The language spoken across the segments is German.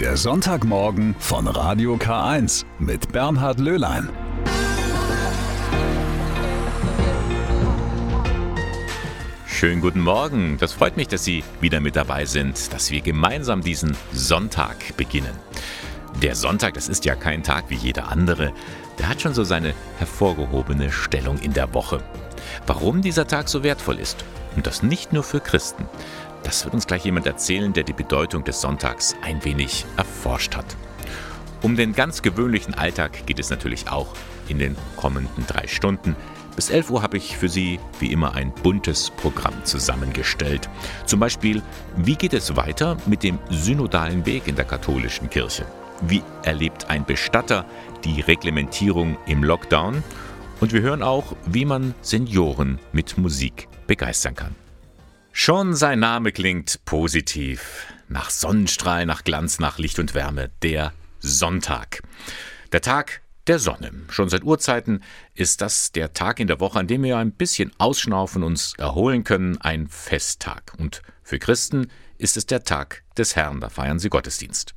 Der Sonntagmorgen von Radio K1 mit Bernhard Löhlein. Schönen guten Morgen. Das freut mich, dass Sie wieder mit dabei sind, dass wir gemeinsam diesen Sonntag beginnen. Der Sonntag, das ist ja kein Tag wie jeder andere. Der hat schon so seine hervorgehobene Stellung in der Woche. Warum dieser Tag so wertvoll ist und das nicht nur für Christen, das wird uns gleich jemand erzählen, der die Bedeutung des Sonntags ein wenig erforscht hat. Um den ganz gewöhnlichen Alltag geht es natürlich auch in den kommenden drei Stunden. Bis 11 Uhr habe ich für Sie wie immer ein buntes Programm zusammengestellt. Zum Beispiel, wie geht es weiter mit dem synodalen Weg in der katholischen Kirche? Wie erlebt ein Bestatter die Reglementierung im Lockdown? Und wir hören auch, wie man Senioren mit Musik begeistern kann. Schon sein Name klingt positiv. Nach Sonnenstrahl, nach Glanz, nach Licht und Wärme. Der Sonntag. Der Tag der Sonne. Schon seit Urzeiten ist das der Tag in der Woche, an dem wir ein bisschen ausschnaufen, uns erholen können, ein Festtag. Und für Christen ist es der Tag des Herrn, da feiern sie Gottesdienst.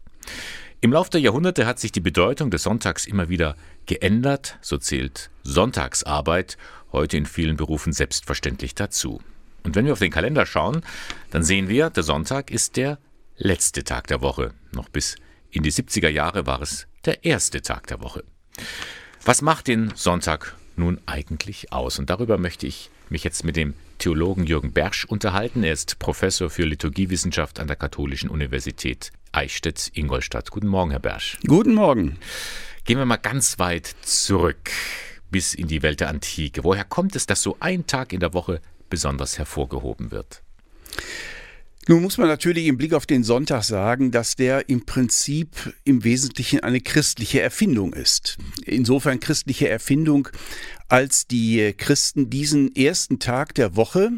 Im Laufe der Jahrhunderte hat sich die Bedeutung des Sonntags immer wieder geändert, so zählt Sonntagsarbeit heute in vielen Berufen selbstverständlich dazu. Und wenn wir auf den Kalender schauen, dann sehen wir, der Sonntag ist der letzte Tag der Woche. Noch bis in die 70er Jahre war es der erste Tag der Woche. Was macht den Sonntag nun eigentlich aus? Und darüber möchte ich mich jetzt mit dem Theologen Jürgen Bersch unterhalten. Er ist Professor für Liturgiewissenschaft an der Katholischen Universität Eichstätt-Ingolstadt. Guten Morgen, Herr Bersch. Guten Morgen. Gehen wir mal ganz weit zurück bis in die Welt der Antike. Woher kommt es, dass so ein Tag in der Woche besonders hervorgehoben wird. Nun muss man natürlich im Blick auf den Sonntag sagen, dass der im Prinzip im Wesentlichen eine christliche Erfindung ist. Insofern christliche Erfindung, als die Christen diesen ersten Tag der Woche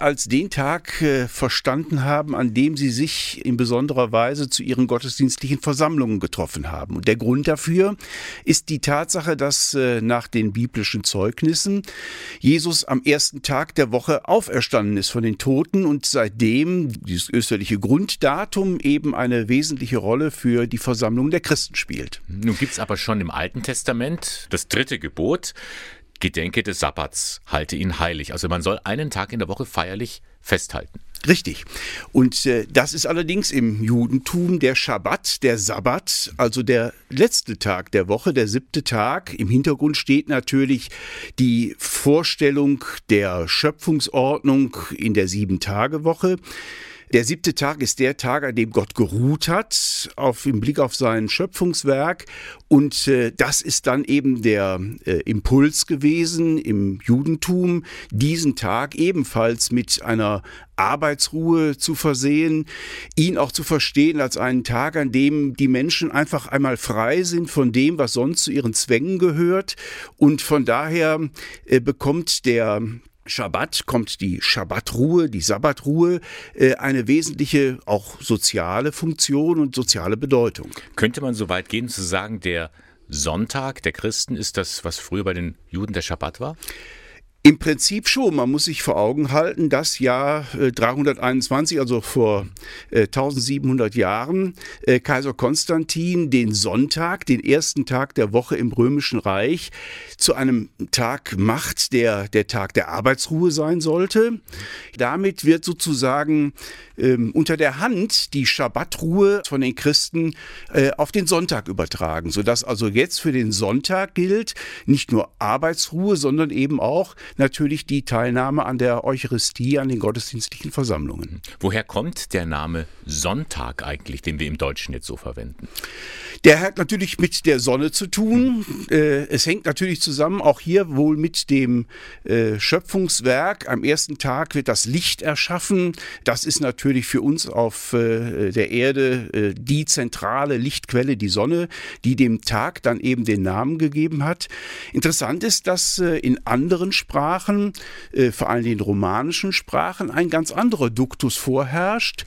als den Tag äh, verstanden haben, an dem sie sich in besonderer Weise zu ihren gottesdienstlichen Versammlungen getroffen haben. Und der Grund dafür ist die Tatsache, dass äh, nach den biblischen Zeugnissen Jesus am ersten Tag der Woche auferstanden ist von den Toten und seitdem dieses österliche Grunddatum eben eine wesentliche Rolle für die Versammlung der Christen spielt. Nun gibt es aber schon im Alten Testament das dritte Gebot, Gedenke des Sabbats, halte ihn heilig. Also man soll einen Tag in der Woche feierlich festhalten. Richtig. Und äh, das ist allerdings im Judentum der Schabbat, der Sabbat, also der letzte Tag der Woche, der siebte Tag. Im Hintergrund steht natürlich die Vorstellung der Schöpfungsordnung in der Sieben-Tage-Woche. Der siebte Tag ist der Tag, an dem Gott geruht hat, auf, im Blick auf sein Schöpfungswerk. Und äh, das ist dann eben der äh, Impuls gewesen im Judentum, diesen Tag ebenfalls mit einer Arbeitsruhe zu versehen, ihn auch zu verstehen als einen Tag, an dem die Menschen einfach einmal frei sind von dem, was sonst zu ihren Zwängen gehört. Und von daher äh, bekommt der Schabbat kommt die Schabbatruhe, die Sabbatruhe, äh, eine wesentliche auch soziale Funktion und soziale Bedeutung. Könnte man so weit gehen zu sagen, der Sonntag der Christen ist das, was früher bei den Juden der Schabbat war? Im Prinzip schon. Man muss sich vor Augen halten, das Jahr 321, äh, also vor 1700 äh, Jahren, äh, Kaiser Konstantin den Sonntag, den ersten Tag der Woche im Römischen Reich, zu einem Tag macht, der der Tag der Arbeitsruhe sein sollte. Damit wird sozusagen ähm, unter der Hand die Schabbatruhe von den Christen äh, auf den Sonntag übertragen, sodass also jetzt für den Sonntag gilt nicht nur Arbeitsruhe, sondern eben auch natürlich die Teilnahme an der Eucharistie, an den gottesdienstlichen Versammlungen. Woher kommt der Name Sonntag eigentlich, den wir im Deutschen jetzt so verwenden? Der hat natürlich mit der Sonne zu tun. Äh, es hängt natürlich zusammen, auch hier wohl mit dem äh, Schöpfungswerk. Am ersten Tag wird das Licht erschaffen. Das ist natürlich für uns auf äh, der Erde die zentrale Lichtquelle, die Sonne, die dem Tag dann eben den Namen gegeben hat. Interessant ist, dass in anderen Sprachen, vor allem in romanischen Sprachen, ein ganz anderer Duktus vorherrscht.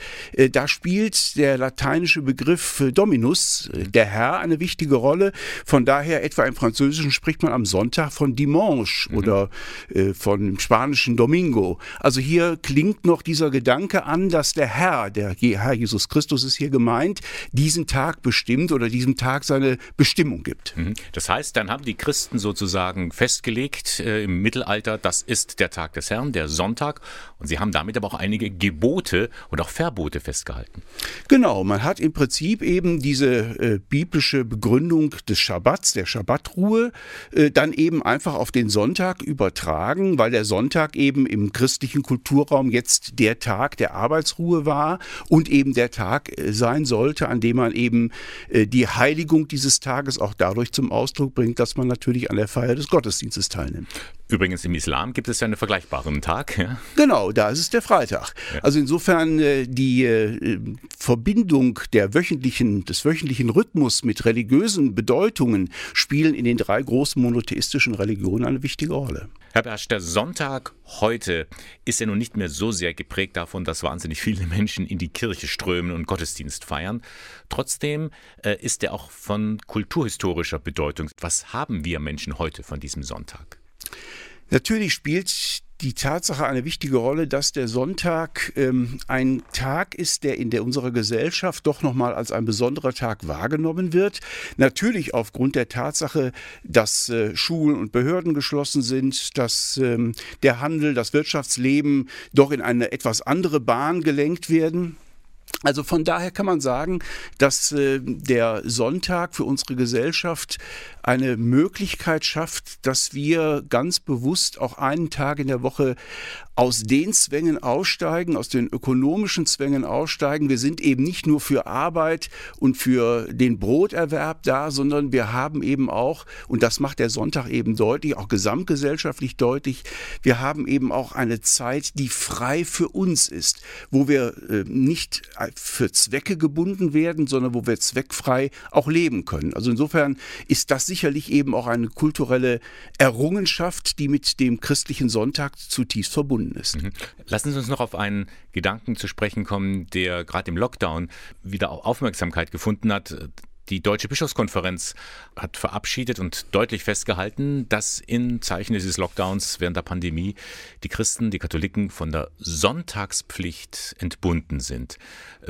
Da spielt der lateinische Begriff Dominus, der Herr eine wichtige Rolle. Von daher etwa im Französischen spricht man am Sonntag von Dimanche mhm. oder äh, von spanischen Domingo. Also hier klingt noch dieser Gedanke an, dass der Herr, der Herr Jesus Christus ist hier gemeint, diesen Tag bestimmt oder diesem Tag seine Bestimmung gibt. Mhm. Das heißt, dann haben die Christen sozusagen festgelegt äh, im Mittelalter, das ist der Tag des Herrn, der Sonntag. Und sie haben damit aber auch einige Gebote und auch Verbote festgehalten. Genau, man hat im Prinzip eben diese äh, biblische Begründung des Schabbats, der Schabbatruhe, äh, dann eben einfach auf den Sonntag übertragen, weil der Sonntag eben im christlichen Kulturraum jetzt der Tag der Arbeitsruhe war und eben der Tag äh, sein sollte, an dem man eben äh, die Heiligung dieses Tages auch dadurch zum Ausdruck bringt, dass man natürlich an der Feier des Gottesdienstes teilnimmt. Übrigens im Islam gibt es ja einen vergleichbaren Tag. Ja? Genau, da ist es der Freitag. Ja. Also insofern äh, die äh, Verbindung der wöchentlichen, des wöchentlichen Rhythmus mit religiösen Bedeutungen spielen in den drei großen monotheistischen Religionen eine wichtige Rolle. Herr Bersch, der Sonntag heute ist ja nun nicht mehr so sehr geprägt davon, dass wahnsinnig viele Menschen in die Kirche strömen und Gottesdienst feiern. Trotzdem äh, ist er auch von kulturhistorischer Bedeutung. Was haben wir Menschen heute von diesem Sonntag? Natürlich spielt die Tatsache eine wichtige Rolle, dass der Sonntag ähm, ein Tag ist, der in der unserer Gesellschaft doch nochmal als ein besonderer Tag wahrgenommen wird. Natürlich aufgrund der Tatsache, dass äh, Schulen und Behörden geschlossen sind, dass ähm, der Handel, das Wirtschaftsleben doch in eine etwas andere Bahn gelenkt werden. Also von daher kann man sagen, dass äh, der Sonntag für unsere Gesellschaft eine Möglichkeit schafft, dass wir ganz bewusst auch einen Tag in der Woche aus den Zwängen aussteigen, aus den ökonomischen Zwängen aussteigen. Wir sind eben nicht nur für Arbeit und für den Broterwerb da, sondern wir haben eben auch, und das macht der Sonntag eben deutlich, auch gesamtgesellschaftlich deutlich, wir haben eben auch eine Zeit, die frei für uns ist, wo wir äh, nicht für Zwecke gebunden werden, sondern wo wir zweckfrei auch leben können. Also insofern ist das sicherlich eben auch eine kulturelle Errungenschaft, die mit dem christlichen Sonntag zutiefst verbunden ist. Mhm. Lassen Sie uns noch auf einen Gedanken zu sprechen kommen, der gerade im Lockdown wieder Aufmerksamkeit gefunden hat. Die Deutsche Bischofskonferenz hat verabschiedet und deutlich festgehalten, dass in Zeichen dieses Lockdowns während der Pandemie die Christen, die Katholiken von der Sonntagspflicht entbunden sind.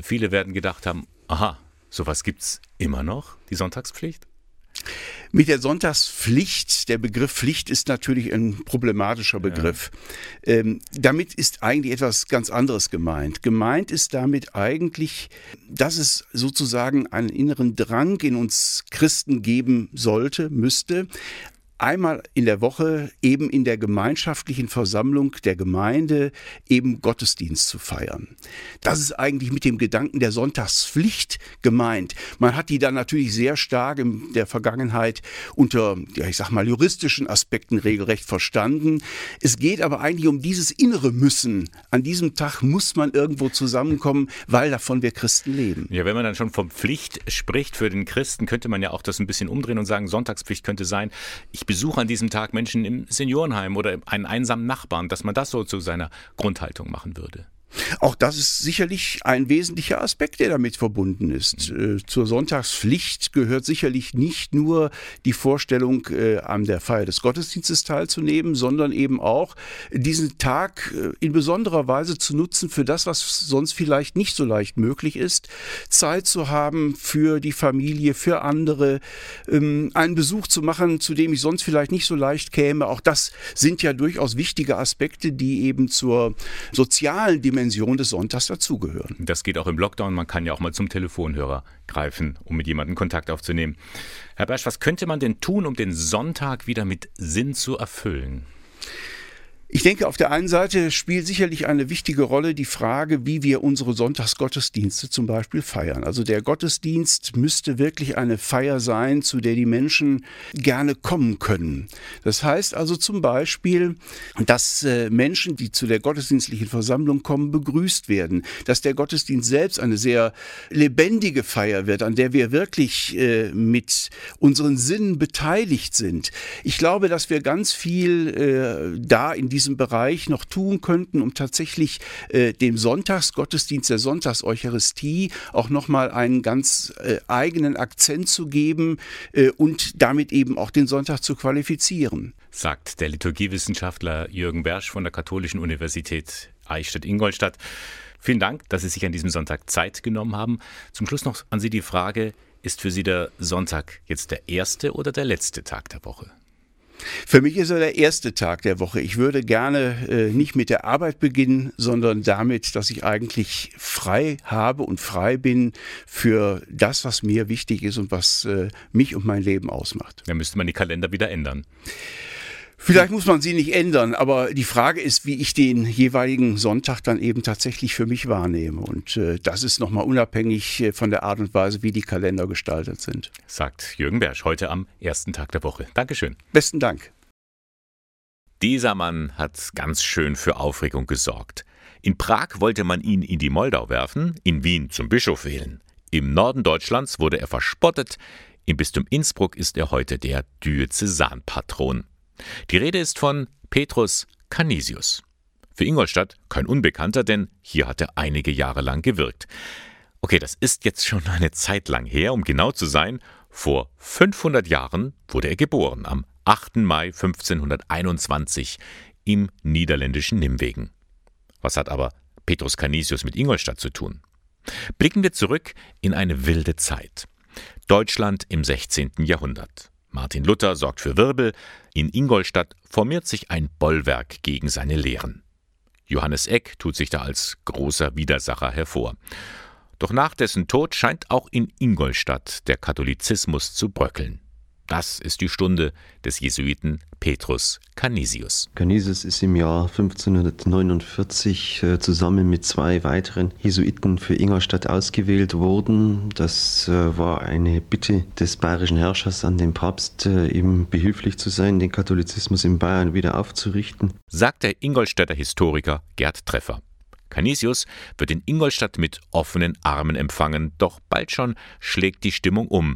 Viele werden gedacht haben, aha, sowas gibt es immer noch, die Sonntagspflicht? Mit der Sonntagspflicht, der Begriff Pflicht ist natürlich ein problematischer Begriff. Ja. Ähm, damit ist eigentlich etwas ganz anderes gemeint. Gemeint ist damit eigentlich, dass es sozusagen einen inneren Drang in uns Christen geben sollte, müsste, einmal in der Woche eben in der gemeinschaftlichen Versammlung der Gemeinde eben Gottesdienst zu feiern. Das ist eigentlich mit dem Gedanken der Sonntagspflicht gemeint. Man hat die dann natürlich sehr stark in der Vergangenheit unter, ja, ich sag mal, juristischen Aspekten regelrecht verstanden. Es geht aber eigentlich um dieses innere Müssen. An diesem Tag muss man irgendwo zusammenkommen, weil davon wir Christen leben. Ja, wenn man dann schon von Pflicht spricht für den Christen, könnte man ja auch das ein bisschen umdrehen und sagen, Sonntagspflicht könnte sein, ich besuche an diesem Tag Menschen im Seniorenheim oder einen einsamen Nachbarn, dass man das so zu seiner Grundhaltung machen würde. Auch das ist sicherlich ein wesentlicher Aspekt, der damit verbunden ist. Mhm. Äh, zur Sonntagspflicht gehört sicherlich nicht nur die Vorstellung, äh, an der Feier des Gottesdienstes teilzunehmen, sondern eben auch diesen Tag äh, in besonderer Weise zu nutzen für das, was sonst vielleicht nicht so leicht möglich ist. Zeit zu haben für die Familie, für andere, ähm, einen Besuch zu machen, zu dem ich sonst vielleicht nicht so leicht käme. Auch das sind ja durchaus wichtige Aspekte, die eben zur sozialen Dimension Dimension des Sonntags dazugehören. Das geht auch im Lockdown. Man kann ja auch mal zum Telefonhörer greifen, um mit jemandem Kontakt aufzunehmen. Herr Bersch, was könnte man denn tun, um den Sonntag wieder mit Sinn zu erfüllen? Ich denke, auf der einen Seite spielt sicherlich eine wichtige Rolle die Frage, wie wir unsere Sonntagsgottesdienste zum Beispiel feiern. Also der Gottesdienst müsste wirklich eine Feier sein, zu der die Menschen gerne kommen können. Das heißt also zum Beispiel, dass äh, Menschen, die zu der gottesdienstlichen Versammlung kommen, begrüßt werden, dass der Gottesdienst selbst eine sehr lebendige Feier wird, an der wir wirklich äh, mit unseren Sinnen beteiligt sind. Ich glaube, dass wir ganz viel äh, da in diesem Bereich noch tun könnten, um tatsächlich äh, dem Sonntagsgottesdienst, der Sonntagseucharistie auch nochmal einen ganz äh, eigenen Akzent zu geben äh, und damit eben auch den Sonntag zu qualifizieren. Sagt der Liturgiewissenschaftler Jürgen Bersch von der Katholischen Universität Eichstätt-Ingolstadt. Vielen Dank, dass Sie sich an diesem Sonntag Zeit genommen haben. Zum Schluss noch an Sie die Frage, ist für Sie der Sonntag jetzt der erste oder der letzte Tag der Woche? Für mich ist er der erste Tag der Woche. Ich würde gerne äh, nicht mit der Arbeit beginnen, sondern damit, dass ich eigentlich frei habe und frei bin für das, was mir wichtig ist und was äh, mich und mein Leben ausmacht. Dann müsste man die Kalender wieder ändern. Vielleicht muss man sie nicht ändern, aber die Frage ist, wie ich den jeweiligen Sonntag dann eben tatsächlich für mich wahrnehme. Und äh, das ist nochmal unabhängig äh, von der Art und Weise, wie die Kalender gestaltet sind. Sagt Jürgen Bersch heute am ersten Tag der Woche. Dankeschön. Besten Dank. Dieser Mann hat ganz schön für Aufregung gesorgt. In Prag wollte man ihn in die Moldau werfen, in Wien zum Bischof wählen. Im Norden Deutschlands wurde er verspottet. Im Bistum Innsbruck ist er heute der Diözesanpatron. Die Rede ist von Petrus Canisius. Für Ingolstadt kein Unbekannter, denn hier hat er einige Jahre lang gewirkt. Okay, das ist jetzt schon eine Zeit lang her, um genau zu sein. Vor 500 Jahren wurde er geboren, am 8. Mai 1521 im niederländischen Nimwegen. Was hat aber Petrus Canisius mit Ingolstadt zu tun? Blicken wir zurück in eine wilde Zeit. Deutschland im 16. Jahrhundert. Martin Luther sorgt für Wirbel, in Ingolstadt formiert sich ein Bollwerk gegen seine Lehren. Johannes Eck tut sich da als großer Widersacher hervor. Doch nach dessen Tod scheint auch in Ingolstadt der Katholizismus zu bröckeln. Das ist die Stunde des Jesuiten Petrus Canisius. Canisius ist im Jahr 1549 äh, zusammen mit zwei weiteren Jesuiten für Ingolstadt ausgewählt worden. Das äh, war eine Bitte des bayerischen Herrschers an den Papst, äh, ihm behilflich zu sein, den Katholizismus in Bayern wieder aufzurichten. Sagt der Ingolstädter Historiker Gerd Treffer. Canisius wird in Ingolstadt mit offenen Armen empfangen, doch bald schon schlägt die Stimmung um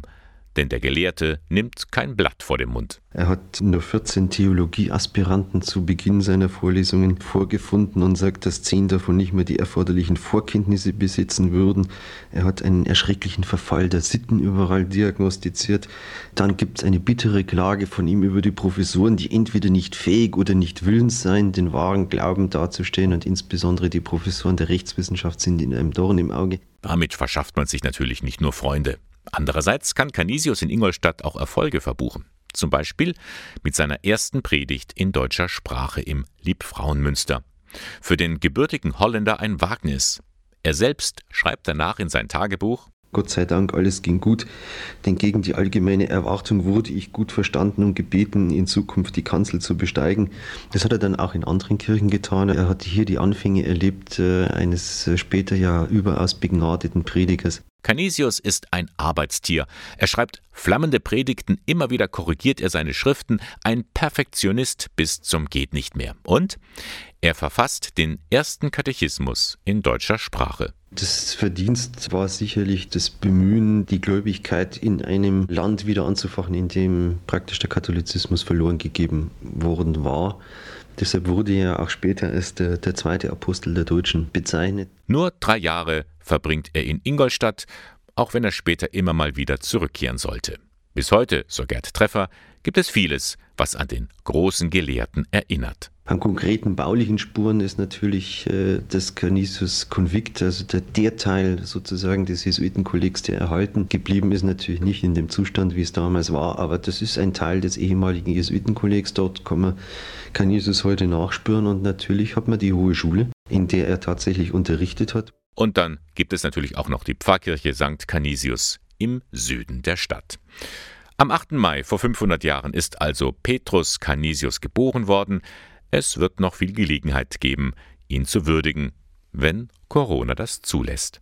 denn der Gelehrte nimmt kein Blatt vor den Mund. Er hat nur 14 Theologieaspiranten zu Beginn seiner Vorlesungen vorgefunden und sagt, dass zehn davon nicht mehr die erforderlichen Vorkenntnisse besitzen würden. Er hat einen erschrecklichen Verfall der Sitten überall diagnostiziert. Dann gibt es eine bittere Klage von ihm über die Professoren, die entweder nicht fähig oder nicht willens seien, den wahren Glauben darzustellen und insbesondere die Professoren der Rechtswissenschaft sind in einem Dorn im Auge. Damit verschafft man sich natürlich nicht nur Freunde. Andererseits kann Canisius in Ingolstadt auch Erfolge verbuchen. Zum Beispiel mit seiner ersten Predigt in deutscher Sprache im Liebfrauenmünster. Für den gebürtigen Holländer ein Wagnis. Er selbst schreibt danach in sein Tagebuch Gott sei Dank, alles ging gut, denn gegen die allgemeine Erwartung wurde ich gut verstanden und gebeten, in Zukunft die Kanzel zu besteigen. Das hat er dann auch in anderen Kirchen getan. Er hat hier die Anfänge erlebt äh, eines äh, später ja überaus begnadeten Predigers. Canisius ist ein Arbeitstier. Er schreibt flammende Predigten, immer wieder korrigiert er seine Schriften, ein Perfektionist bis zum geht nicht mehr. Und er verfasst den ersten Katechismus in deutscher Sprache. Das Verdienst war sicherlich das Bemühen, die Gläubigkeit in einem Land wieder anzufachen, in dem praktisch der Katholizismus verloren gegeben worden war. Deshalb wurde er auch später als der, der zweite Apostel der Deutschen bezeichnet. Nur drei Jahre verbringt er in Ingolstadt, auch wenn er später immer mal wieder zurückkehren sollte. Bis heute, so Gerd Treffer, gibt es vieles, was an den großen Gelehrten erinnert. An konkreten baulichen Spuren ist natürlich äh, das Canisius Convict, also der, der Teil sozusagen des Jesuitenkollegs, der erhalten geblieben ist, natürlich nicht in dem Zustand, wie es damals war, aber das ist ein Teil des ehemaligen Jesuitenkollegs. Dort kann man Canisius heute nachspüren und natürlich hat man die Hohe Schule, in der er tatsächlich unterrichtet hat. Und dann gibt es natürlich auch noch die Pfarrkirche St. Canisius im Süden der Stadt. Am 8. Mai vor 500 Jahren ist also Petrus Canisius geboren worden. Es wird noch viel Gelegenheit geben, ihn zu würdigen, wenn Corona das zulässt.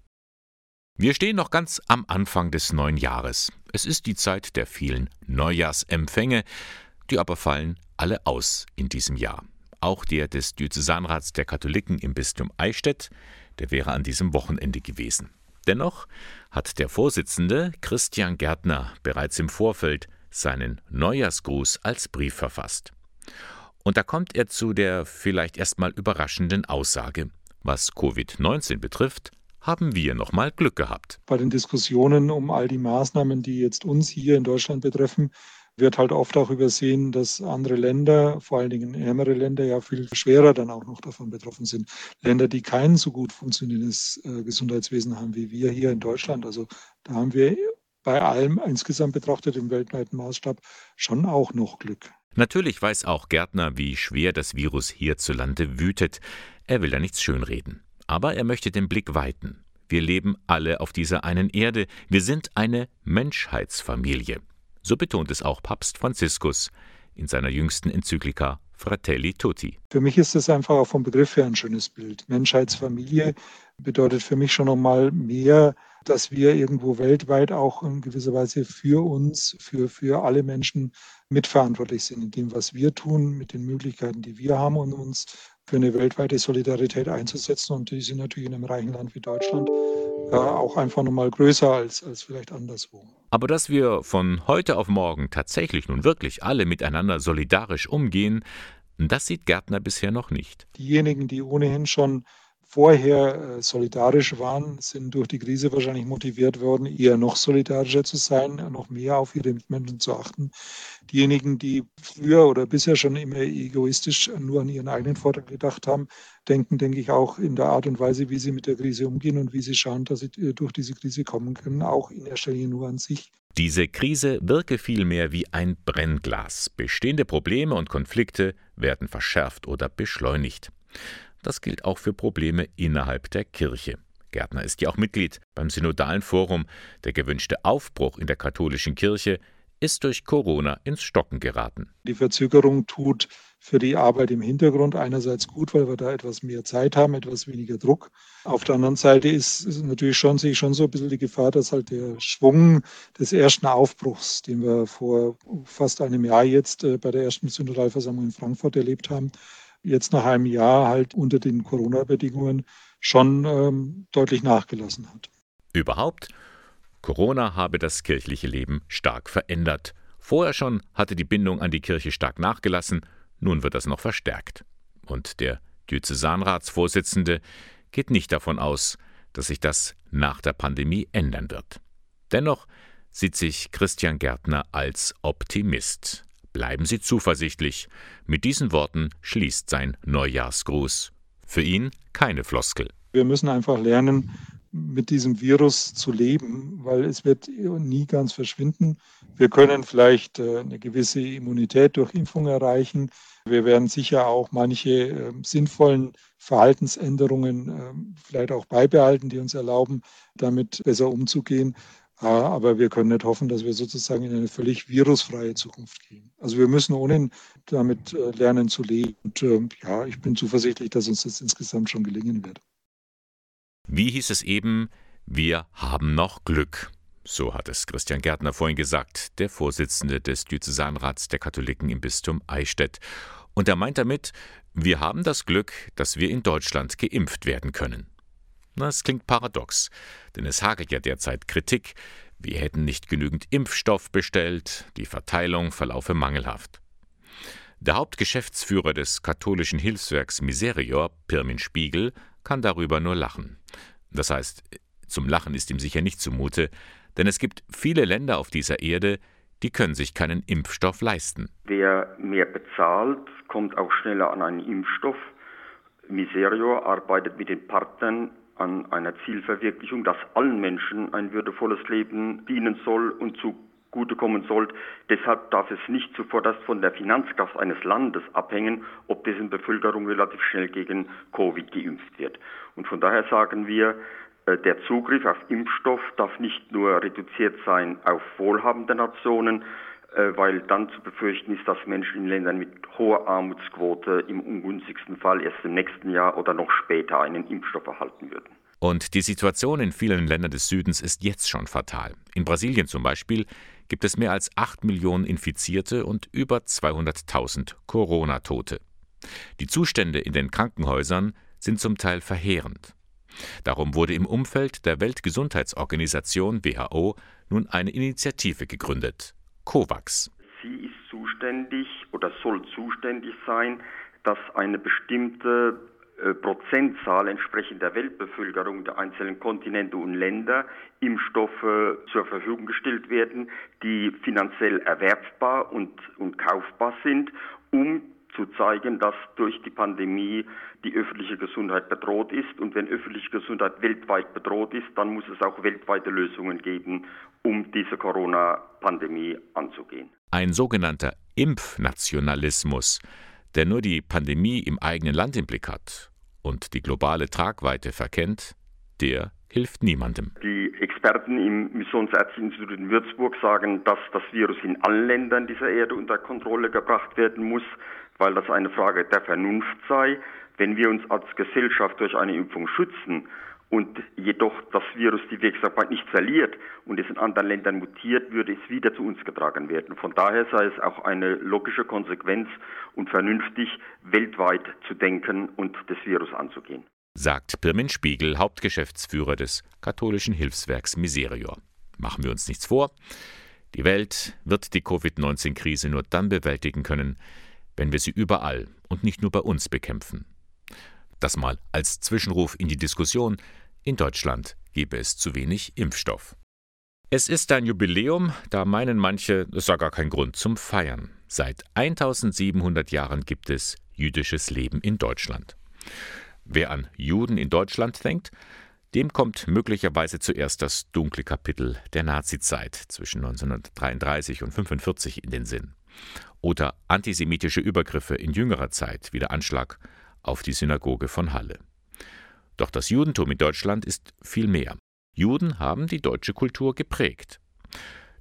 Wir stehen noch ganz am Anfang des neuen Jahres. Es ist die Zeit der vielen Neujahrsempfänge, die aber fallen alle aus in diesem Jahr. Auch der des Diözesanrats der Katholiken im Bistum Eichstätt, der wäre an diesem Wochenende gewesen. Dennoch hat der Vorsitzende Christian Gärtner bereits im Vorfeld seinen Neujahrsgruß als Brief verfasst. Und da kommt er zu der vielleicht erstmal überraschenden Aussage. Was Covid-19 betrifft, haben wir nochmal Glück gehabt. Bei den Diskussionen um all die Maßnahmen, die jetzt uns hier in Deutschland betreffen, wird halt oft auch übersehen, dass andere Länder, vor allen Dingen ärmere Länder, ja viel schwerer dann auch noch davon betroffen sind. Länder, die kein so gut funktionierendes äh, Gesundheitswesen haben wie wir hier in Deutschland. Also da haben wir bei allem insgesamt betrachtet im weltweiten Maßstab schon auch noch Glück. Natürlich weiß auch Gärtner, wie schwer das Virus hierzulande wütet. Er will da nichts schönreden. Aber er möchte den Blick weiten. Wir leben alle auf dieser einen Erde. Wir sind eine Menschheitsfamilie. So betont es auch Papst Franziskus in seiner jüngsten Enzyklika Fratelli Tutti. Für mich ist es einfach auch vom Begriff her ein schönes Bild. Menschheitsfamilie bedeutet für mich schon nochmal mehr, dass wir irgendwo weltweit auch in gewisser Weise für uns, für, für alle Menschen mitverantwortlich sind in dem, was wir tun, mit den Möglichkeiten, die wir haben und uns für eine weltweite Solidarität einzusetzen. Und die sind natürlich in einem reichen Land wie Deutschland äh, auch einfach nochmal größer als, als vielleicht anderswo. Aber dass wir von heute auf morgen tatsächlich nun wirklich alle miteinander solidarisch umgehen, das sieht Gärtner bisher noch nicht. Diejenigen, die ohnehin schon vorher äh, solidarisch waren, sind durch die Krise wahrscheinlich motiviert worden, eher noch solidarischer zu sein, noch mehr auf ihre Mitmenschen zu achten. Diejenigen, die früher oder bisher schon immer egoistisch nur an ihren eigenen Vorteil gedacht haben, denken, denke ich, auch in der Art und Weise, wie sie mit der Krise umgehen und wie sie schauen, dass sie äh, durch diese Krise kommen können, auch in erster Linie nur an sich. Diese Krise wirke vielmehr wie ein Brennglas. Bestehende Probleme und Konflikte werden verschärft oder beschleunigt. Das gilt auch für Probleme innerhalb der Kirche. Gärtner ist ja auch Mitglied beim Synodalen Forum. Der gewünschte Aufbruch in der katholischen Kirche ist durch Corona ins Stocken geraten. Die Verzögerung tut für die Arbeit im Hintergrund einerseits gut, weil wir da etwas mehr Zeit haben, etwas weniger Druck. Auf der anderen Seite ist, ist natürlich schon, sehe ich schon so ein bisschen die Gefahr, dass halt der Schwung des ersten Aufbruchs, den wir vor fast einem Jahr jetzt äh, bei der ersten Synodalversammlung in Frankfurt erlebt haben, jetzt nach einem Jahr halt unter den Corona-Bedingungen schon ähm, deutlich nachgelassen hat. Überhaupt, Corona habe das kirchliche Leben stark verändert. Vorher schon hatte die Bindung an die Kirche stark nachgelassen, nun wird das noch verstärkt. Und der Diözesanratsvorsitzende geht nicht davon aus, dass sich das nach der Pandemie ändern wird. Dennoch sieht sich Christian Gärtner als Optimist. Bleiben Sie zuversichtlich. Mit diesen Worten schließt sein Neujahrsgruß. Für ihn keine Floskel. Wir müssen einfach lernen, mit diesem Virus zu leben, weil es wird nie ganz verschwinden. Wir können vielleicht äh, eine gewisse Immunität durch Impfung erreichen. Wir werden sicher auch manche äh, sinnvollen Verhaltensänderungen äh, vielleicht auch beibehalten, die uns erlauben, damit besser umzugehen. Aber wir können nicht hoffen, dass wir sozusagen in eine völlig virusfreie Zukunft gehen. Also wir müssen ohnehin damit äh, lernen zu leben. Und äh, ja, ich bin zuversichtlich, dass uns das insgesamt schon gelingen wird. Wie hieß es eben, wir haben noch Glück. So hat es Christian Gärtner vorhin gesagt, der Vorsitzende des Diözesanrats der Katholiken im Bistum Eichstätt. Und er meint damit, wir haben das Glück, dass wir in Deutschland geimpft werden können. Das klingt paradox, denn es hagelt ja derzeit Kritik, wir hätten nicht genügend Impfstoff bestellt, die Verteilung verlaufe mangelhaft. Der Hauptgeschäftsführer des katholischen Hilfswerks Miserior, Pirmin Spiegel, kann darüber nur lachen. Das heißt, zum Lachen ist ihm sicher nicht zumute, denn es gibt viele Länder auf dieser Erde, die können sich keinen Impfstoff leisten. Wer mehr bezahlt, kommt auch schneller an einen Impfstoff. Miserior arbeitet mit den Partnern an einer Zielverwirklichung, dass allen Menschen ein würdevolles Leben dienen soll und zugutekommen soll. Deshalb darf es nicht zuvorderst von der Finanzkraft eines Landes abhängen, ob dessen Bevölkerung relativ schnell gegen Covid geimpft wird. Und von daher sagen wir, äh, der Zugriff auf Impfstoff darf nicht nur reduziert sein auf wohlhabende Nationen, weil dann zu befürchten ist, dass Menschen in Ländern mit hoher Armutsquote im ungünstigsten Fall erst im nächsten Jahr oder noch später einen Impfstoff erhalten würden. Und die Situation in vielen Ländern des Südens ist jetzt schon fatal. In Brasilien zum Beispiel gibt es mehr als 8 Millionen Infizierte und über 200.000 Corona-Tote. Die Zustände in den Krankenhäusern sind zum Teil verheerend. Darum wurde im Umfeld der Weltgesundheitsorganisation WHO nun eine Initiative gegründet, COVAX. Sie ist zuständig oder soll zuständig sein, dass eine bestimmte äh, Prozentzahl entsprechend der Weltbevölkerung der einzelnen Kontinente und Länder Impfstoffe zur Verfügung gestellt werden, die finanziell erwerbbar und, und kaufbar sind, um zu zeigen, dass durch die Pandemie die öffentliche Gesundheit bedroht ist. Und wenn öffentliche Gesundheit weltweit bedroht ist, dann muss es auch weltweite Lösungen geben, um diese Corona-Pandemie anzugehen. Ein sogenannter Impfnationalismus, der nur die Pandemie im eigenen Land im Blick hat und die globale Tragweite verkennt, der hilft niemandem. Die Experten im Missionsärztlichen-Institut in Würzburg sagen, dass das Virus in allen Ländern dieser Erde unter Kontrolle gebracht werden muss, weil das eine Frage der Vernunft sei. Wenn wir uns als Gesellschaft durch eine Impfung schützen und jedoch das Virus die Wirksamkeit nicht verliert und es in anderen Ländern mutiert, würde es wieder zu uns getragen werden. Von daher sei es auch eine logische Konsequenz und vernünftig, weltweit zu denken und das Virus anzugehen. Sagt Pirmin Spiegel, Hauptgeschäftsführer des katholischen Hilfswerks Miserior. Machen wir uns nichts vor. Die Welt wird die Covid-19-Krise nur dann bewältigen können, wenn wir sie überall und nicht nur bei uns bekämpfen. Das mal als Zwischenruf in die Diskussion. In Deutschland gebe es zu wenig Impfstoff. Es ist ein Jubiläum, da meinen manche, es sei gar kein Grund zum Feiern. Seit 1700 Jahren gibt es jüdisches Leben in Deutschland. Wer an Juden in Deutschland denkt, dem kommt möglicherweise zuerst das dunkle Kapitel der Nazizeit zwischen 1933 und 1945 in den Sinn oder antisemitische Übergriffe in jüngerer Zeit wie der Anschlag auf die Synagoge von Halle. Doch das Judentum in Deutschland ist viel mehr. Juden haben die deutsche Kultur geprägt.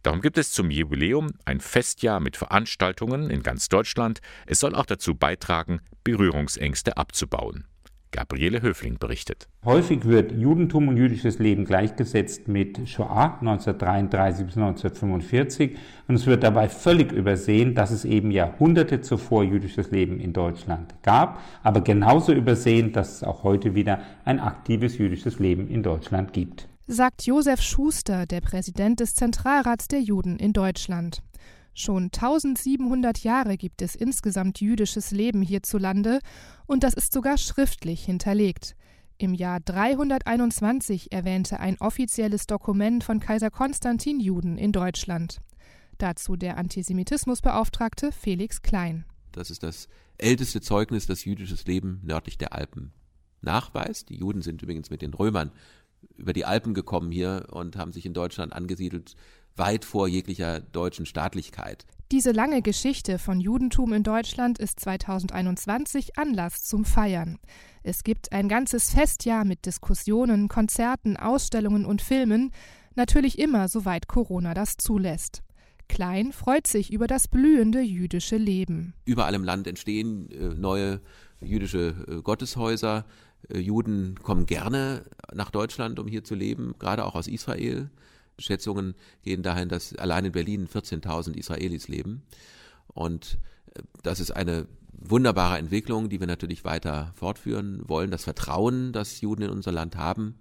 Darum gibt es zum Jubiläum ein Festjahr mit Veranstaltungen in ganz Deutschland. Es soll auch dazu beitragen, Berührungsängste abzubauen. Gabriele Höfling berichtet. Häufig wird Judentum und jüdisches Leben gleichgesetzt mit Shoah 1933 bis 1945 und es wird dabei völlig übersehen, dass es eben Jahrhunderte zuvor jüdisches Leben in Deutschland gab, aber genauso übersehen, dass es auch heute wieder ein aktives jüdisches Leben in Deutschland gibt. Sagt Josef Schuster, der Präsident des Zentralrats der Juden in Deutschland. Schon 1700 Jahre gibt es insgesamt jüdisches Leben hierzulande und das ist sogar schriftlich hinterlegt. Im Jahr 321 erwähnte ein offizielles Dokument von Kaiser Konstantin Juden in Deutschland. Dazu der Antisemitismusbeauftragte Felix Klein. Das ist das älteste Zeugnis, das jüdisches Leben nördlich der Alpen nachweist. Die Juden sind übrigens mit den Römern über die Alpen gekommen hier und haben sich in Deutschland angesiedelt weit vor jeglicher deutschen Staatlichkeit. Diese lange Geschichte von Judentum in Deutschland ist 2021 Anlass zum Feiern. Es gibt ein ganzes Festjahr mit Diskussionen, Konzerten, Ausstellungen und Filmen, natürlich immer soweit Corona das zulässt. Klein freut sich über das blühende jüdische Leben. Überall im Land entstehen äh, neue jüdische äh, Gotteshäuser. Äh, Juden kommen gerne nach Deutschland, um hier zu leben, gerade auch aus Israel. Schätzungen gehen dahin, dass allein in Berlin 14.000 Israelis leben. Und äh, das ist eine wunderbare Entwicklung, die wir natürlich weiter fortführen wollen. Das Vertrauen, das Juden in unser Land haben,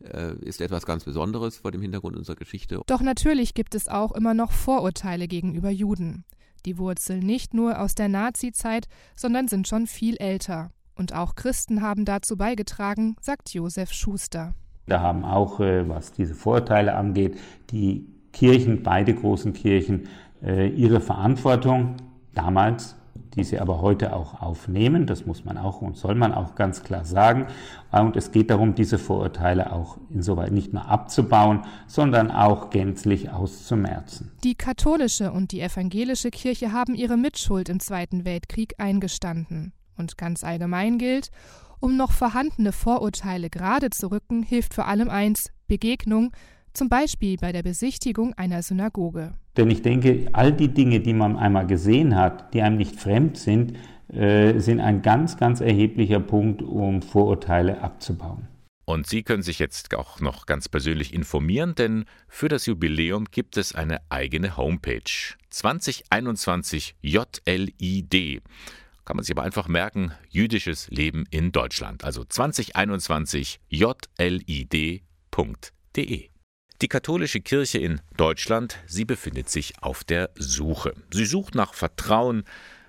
äh, ist etwas ganz Besonderes vor dem Hintergrund unserer Geschichte. Doch natürlich gibt es auch immer noch Vorurteile gegenüber Juden. Die wurzeln nicht nur aus der Nazi-Zeit, sondern sind schon viel älter. Und auch Christen haben dazu beigetragen, sagt Josef Schuster. Da haben auch, äh, was diese Vorurteile angeht, die Kirchen, beide großen Kirchen, äh, ihre Verantwortung damals, die sie aber heute auch aufnehmen. Das muss man auch und soll man auch ganz klar sagen. Und es geht darum, diese Vorurteile auch insoweit nicht nur abzubauen, sondern auch gänzlich auszumerzen. Die katholische und die evangelische Kirche haben ihre Mitschuld im Zweiten Weltkrieg eingestanden. Und ganz allgemein gilt, um noch vorhandene Vorurteile gerade zu rücken, hilft vor allem eins Begegnung, zum Beispiel bei der Besichtigung einer Synagoge. Denn ich denke, all die Dinge, die man einmal gesehen hat, die einem nicht fremd sind, äh, sind ein ganz, ganz erheblicher Punkt, um Vorurteile abzubauen. Und Sie können sich jetzt auch noch ganz persönlich informieren, denn für das Jubiläum gibt es eine eigene Homepage. 2021 JLID kann man sich aber einfach merken, jüdisches Leben in Deutschland. Also 2021 jlid.de. Die katholische Kirche in Deutschland, sie befindet sich auf der Suche. Sie sucht nach Vertrauen,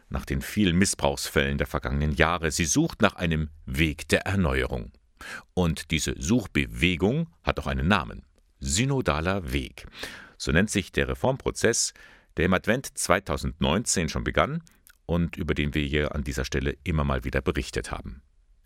nach den vielen Missbrauchsfällen der vergangenen Jahre. Sie sucht nach einem Weg der Erneuerung. Und diese Suchbewegung hat auch einen Namen. Synodaler Weg. So nennt sich der Reformprozess, der im Advent 2019 schon begann und über den wir hier an dieser Stelle immer mal wieder berichtet haben.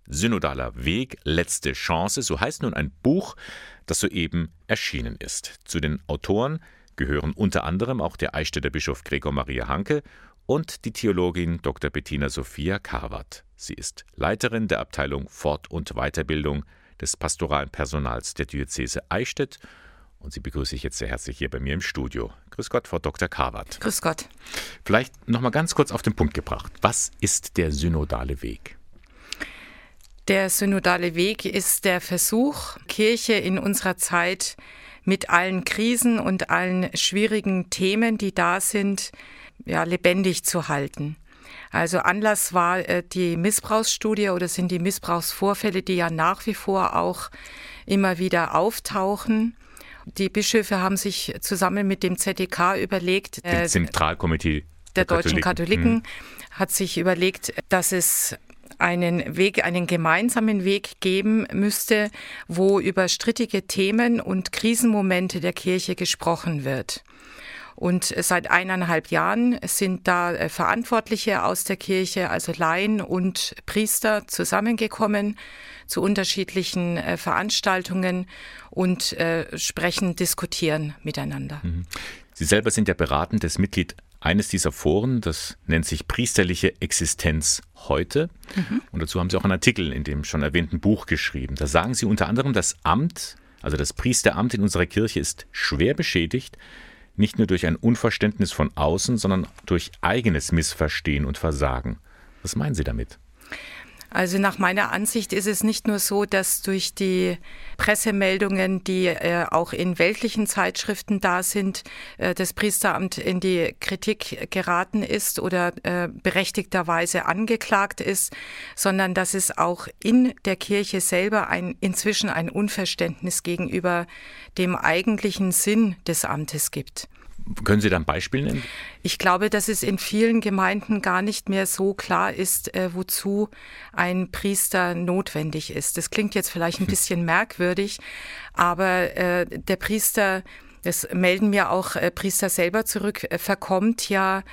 Synodaler Weg, letzte Chance, so heißt nun ein Buch, das soeben erschienen ist. Zu den Autoren gehören unter anderem auch der Eichstätter Bischof Gregor Maria Hanke und die Theologin Dr. Bettina Sophia Karwart. Sie ist Leiterin der Abteilung Fort- und Weiterbildung des pastoralen Personals der Diözese Eichstätt und sie begrüße ich jetzt sehr herzlich hier bei mir im Studio. Grüß Gott, Frau Dr. Karwart. Grüß Gott. Vielleicht noch mal ganz kurz auf den Punkt gebracht. Was ist der synodale Weg? Der synodale Weg ist der Versuch, Kirche in unserer Zeit mit allen Krisen und allen schwierigen Themen, die da sind, ja, lebendig zu halten. Also Anlass war äh, die Missbrauchsstudie oder sind die Missbrauchsvorfälle, die ja nach wie vor auch immer wieder auftauchen. Die Bischöfe haben sich zusammen mit dem ZDK überlegt, dem äh, Zentralkomitee der, der deutschen Katholiken, Katholiken hm. hat sich überlegt, dass es einen Weg, einen gemeinsamen Weg geben müsste, wo über strittige Themen und Krisenmomente der Kirche gesprochen wird. Und seit eineinhalb Jahren sind da äh, Verantwortliche aus der Kirche, also Laien und Priester, zusammengekommen zu unterschiedlichen äh, Veranstaltungen und äh, sprechen, diskutieren miteinander. Mhm. Sie selber sind ja beratendes Mitglied eines dieser Foren, das nennt sich Priesterliche Existenz heute. Mhm. Und dazu haben Sie auch einen Artikel in dem schon erwähnten Buch geschrieben. Da sagen Sie unter anderem, das Amt, also das Priesteramt in unserer Kirche ist schwer beschädigt, nicht nur durch ein Unverständnis von außen, sondern durch eigenes Missverstehen und Versagen. Was meinen Sie damit? Also nach meiner Ansicht ist es nicht nur so, dass durch die Pressemeldungen, die äh, auch in weltlichen Zeitschriften da sind, äh, das Priesteramt in die Kritik geraten ist oder äh, berechtigterweise angeklagt ist, sondern dass es auch in der Kirche selber ein, inzwischen ein Unverständnis gegenüber dem eigentlichen Sinn des Amtes gibt. Können Sie da ein Beispiel nennen? Ich glaube, dass es in vielen Gemeinden gar nicht mehr so klar ist, äh, wozu ein Priester notwendig ist. Das klingt jetzt vielleicht ein bisschen merkwürdig, aber äh, der Priester, das melden mir auch äh, Priester selber zurück, äh, verkommt ja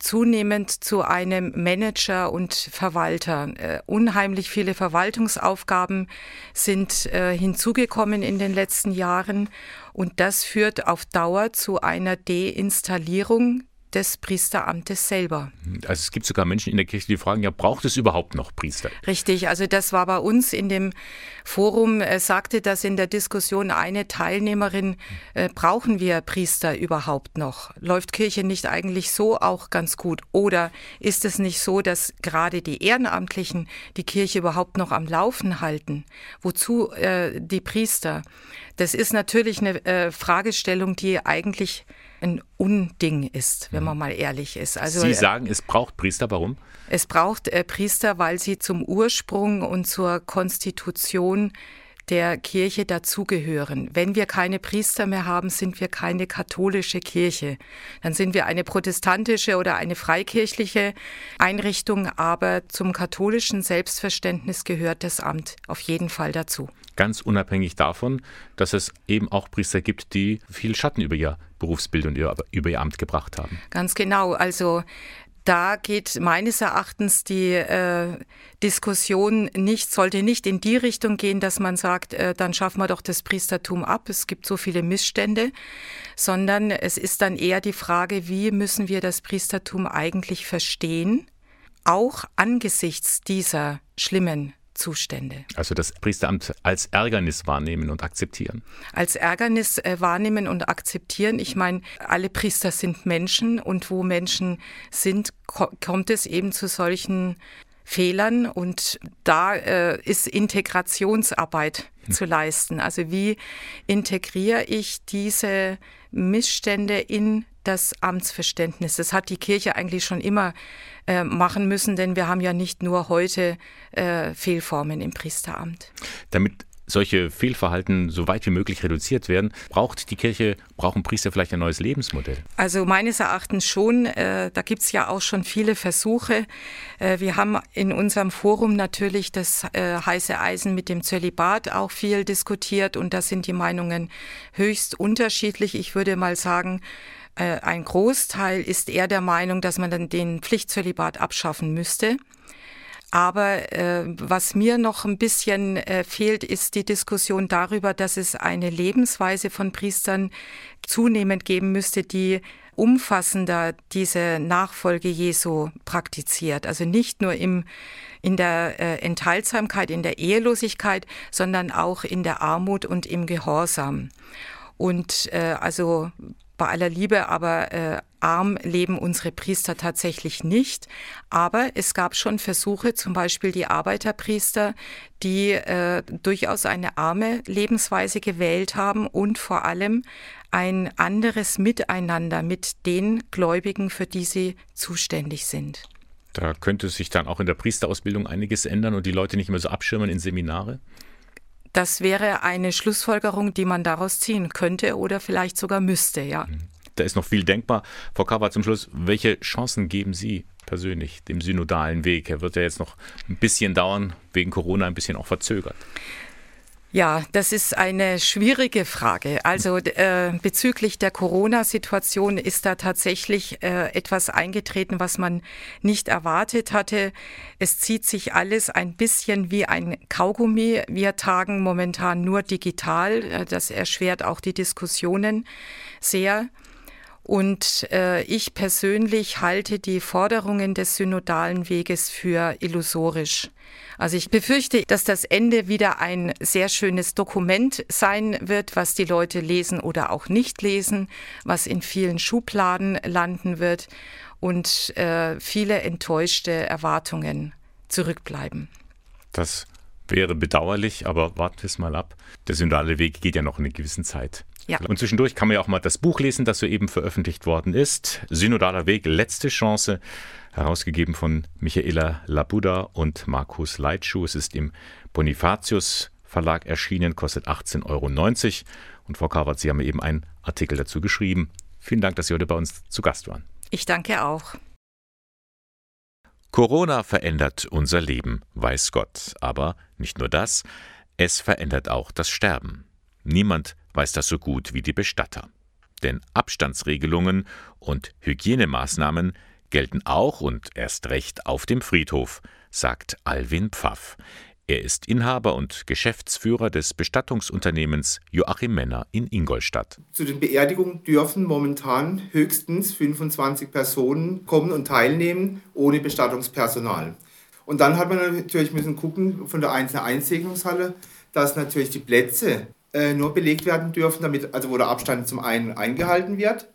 zunehmend zu einem Manager und Verwalter. Äh, unheimlich viele Verwaltungsaufgaben sind äh, hinzugekommen in den letzten Jahren und das führt auf Dauer zu einer Deinstallierung des Priesteramtes selber. Also es gibt sogar Menschen in der Kirche, die fragen, ja, braucht es überhaupt noch Priester? Richtig, also das war bei uns in dem Forum, äh, sagte das in der Diskussion eine Teilnehmerin, äh, brauchen wir Priester überhaupt noch? Läuft Kirche nicht eigentlich so auch ganz gut? Oder ist es nicht so, dass gerade die Ehrenamtlichen die Kirche überhaupt noch am Laufen halten? Wozu äh, die Priester? Das ist natürlich eine äh, Fragestellung, die eigentlich ein Unding ist, wenn man mal ehrlich ist. Also, Sie äh, sagen, es braucht Priester, warum? Es braucht äh, Priester, weil sie zum Ursprung und zur Konstitution der Kirche dazugehören. Wenn wir keine Priester mehr haben, sind wir keine katholische Kirche. Dann sind wir eine protestantische oder eine freikirchliche Einrichtung, aber zum katholischen Selbstverständnis gehört das Amt auf jeden Fall dazu. Ganz unabhängig davon, dass es eben auch Priester gibt, die viel Schatten über ihr Berufsbild und über ihr Amt gebracht haben. Ganz genau. Also da geht meines Erachtens die äh, Diskussion nicht, sollte nicht in die Richtung gehen, dass man sagt, äh, dann schaffen wir doch das Priestertum ab, es gibt so viele Missstände, sondern es ist dann eher die Frage, wie müssen wir das Priestertum eigentlich verstehen, auch angesichts dieser schlimmen Zustände. Also das Priesteramt als Ärgernis wahrnehmen und akzeptieren. Als Ärgernis äh, wahrnehmen und akzeptieren. Ich meine, alle Priester sind Menschen und wo Menschen sind, ko kommt es eben zu solchen Fehlern und da äh, ist Integrationsarbeit hm. zu leisten. Also wie integriere ich diese Missstände in das Amtsverständnis. Das hat die Kirche eigentlich schon immer äh, machen müssen, denn wir haben ja nicht nur heute äh, Fehlformen im Priesteramt. Damit solche Fehlverhalten so weit wie möglich reduziert werden, braucht die Kirche, brauchen Priester vielleicht ein neues Lebensmodell? Also meines Erachtens schon. Äh, da gibt es ja auch schon viele Versuche. Äh, wir haben in unserem Forum natürlich das äh, heiße Eisen mit dem Zölibat auch viel diskutiert und da sind die Meinungen höchst unterschiedlich. Ich würde mal sagen, ein Großteil ist eher der Meinung, dass man dann den Pflichtzölibat abschaffen müsste. Aber äh, was mir noch ein bisschen äh, fehlt, ist die Diskussion darüber, dass es eine Lebensweise von Priestern zunehmend geben müsste, die umfassender diese Nachfolge Jesu praktiziert. Also nicht nur im, in der äh, Enthaltsamkeit, in der Ehelosigkeit, sondern auch in der Armut und im Gehorsam. Und äh, also bei aller Liebe, aber äh, arm leben unsere Priester tatsächlich nicht. Aber es gab schon Versuche, zum Beispiel die Arbeiterpriester, die äh, durchaus eine arme Lebensweise gewählt haben und vor allem ein anderes Miteinander mit den Gläubigen, für die sie zuständig sind. Da könnte sich dann auch in der Priesterausbildung einiges ändern und die Leute nicht mehr so abschirmen in Seminare? Das wäre eine Schlussfolgerung, die man daraus ziehen könnte oder vielleicht sogar müsste, ja. Mhm. Da ist noch viel denkbar. Frau Kappert, zum Schluss, welche Chancen geben Sie persönlich dem synodalen Weg? Er wird ja jetzt noch ein bisschen dauern, wegen Corona ein bisschen auch verzögert. Ja, das ist eine schwierige Frage. Also äh, bezüglich der Corona-Situation ist da tatsächlich äh, etwas eingetreten, was man nicht erwartet hatte. Es zieht sich alles ein bisschen wie ein Kaugummi. Wir tagen momentan nur digital. Äh, das erschwert auch die Diskussionen sehr. Und äh, ich persönlich halte die Forderungen des synodalen Weges für illusorisch. Also ich befürchte, dass das Ende wieder ein sehr schönes Dokument sein wird, was die Leute lesen oder auch nicht lesen, was in vielen Schubladen landen wird und äh, viele enttäuschte Erwartungen zurückbleiben. Das wäre bedauerlich, aber warten wir es mal ab. Der synodale Weg geht ja noch in einer gewissen Zeit. Ja. Und zwischendurch kann man ja auch mal das Buch lesen, das soeben veröffentlicht worden ist. Synodaler Weg, letzte Chance, herausgegeben von Michaela Labuda und Markus Leitschuh. Es ist im Bonifatius Verlag erschienen, kostet 18,90 Euro. Und Frau Karwart, Sie haben eben einen Artikel dazu geschrieben. Vielen Dank, dass Sie heute bei uns zu Gast waren. Ich danke auch. Corona verändert unser Leben, weiß Gott. Aber nicht nur das, es verändert auch das Sterben. Niemand weiß das so gut wie die Bestatter. Denn Abstandsregelungen und Hygienemaßnahmen gelten auch und erst recht auf dem Friedhof, sagt Alwin Pfaff. Er ist Inhaber und Geschäftsführer des Bestattungsunternehmens Joachim Männer in Ingolstadt. Zu den Beerdigungen dürfen momentan höchstens 25 Personen kommen und teilnehmen, ohne Bestattungspersonal. Und dann hat man natürlich müssen gucken von der einzelnen Einsegnungshalle, dass natürlich die Plätze äh, nur belegt werden dürfen, damit, also wo der Abstand zum einen eingehalten wird.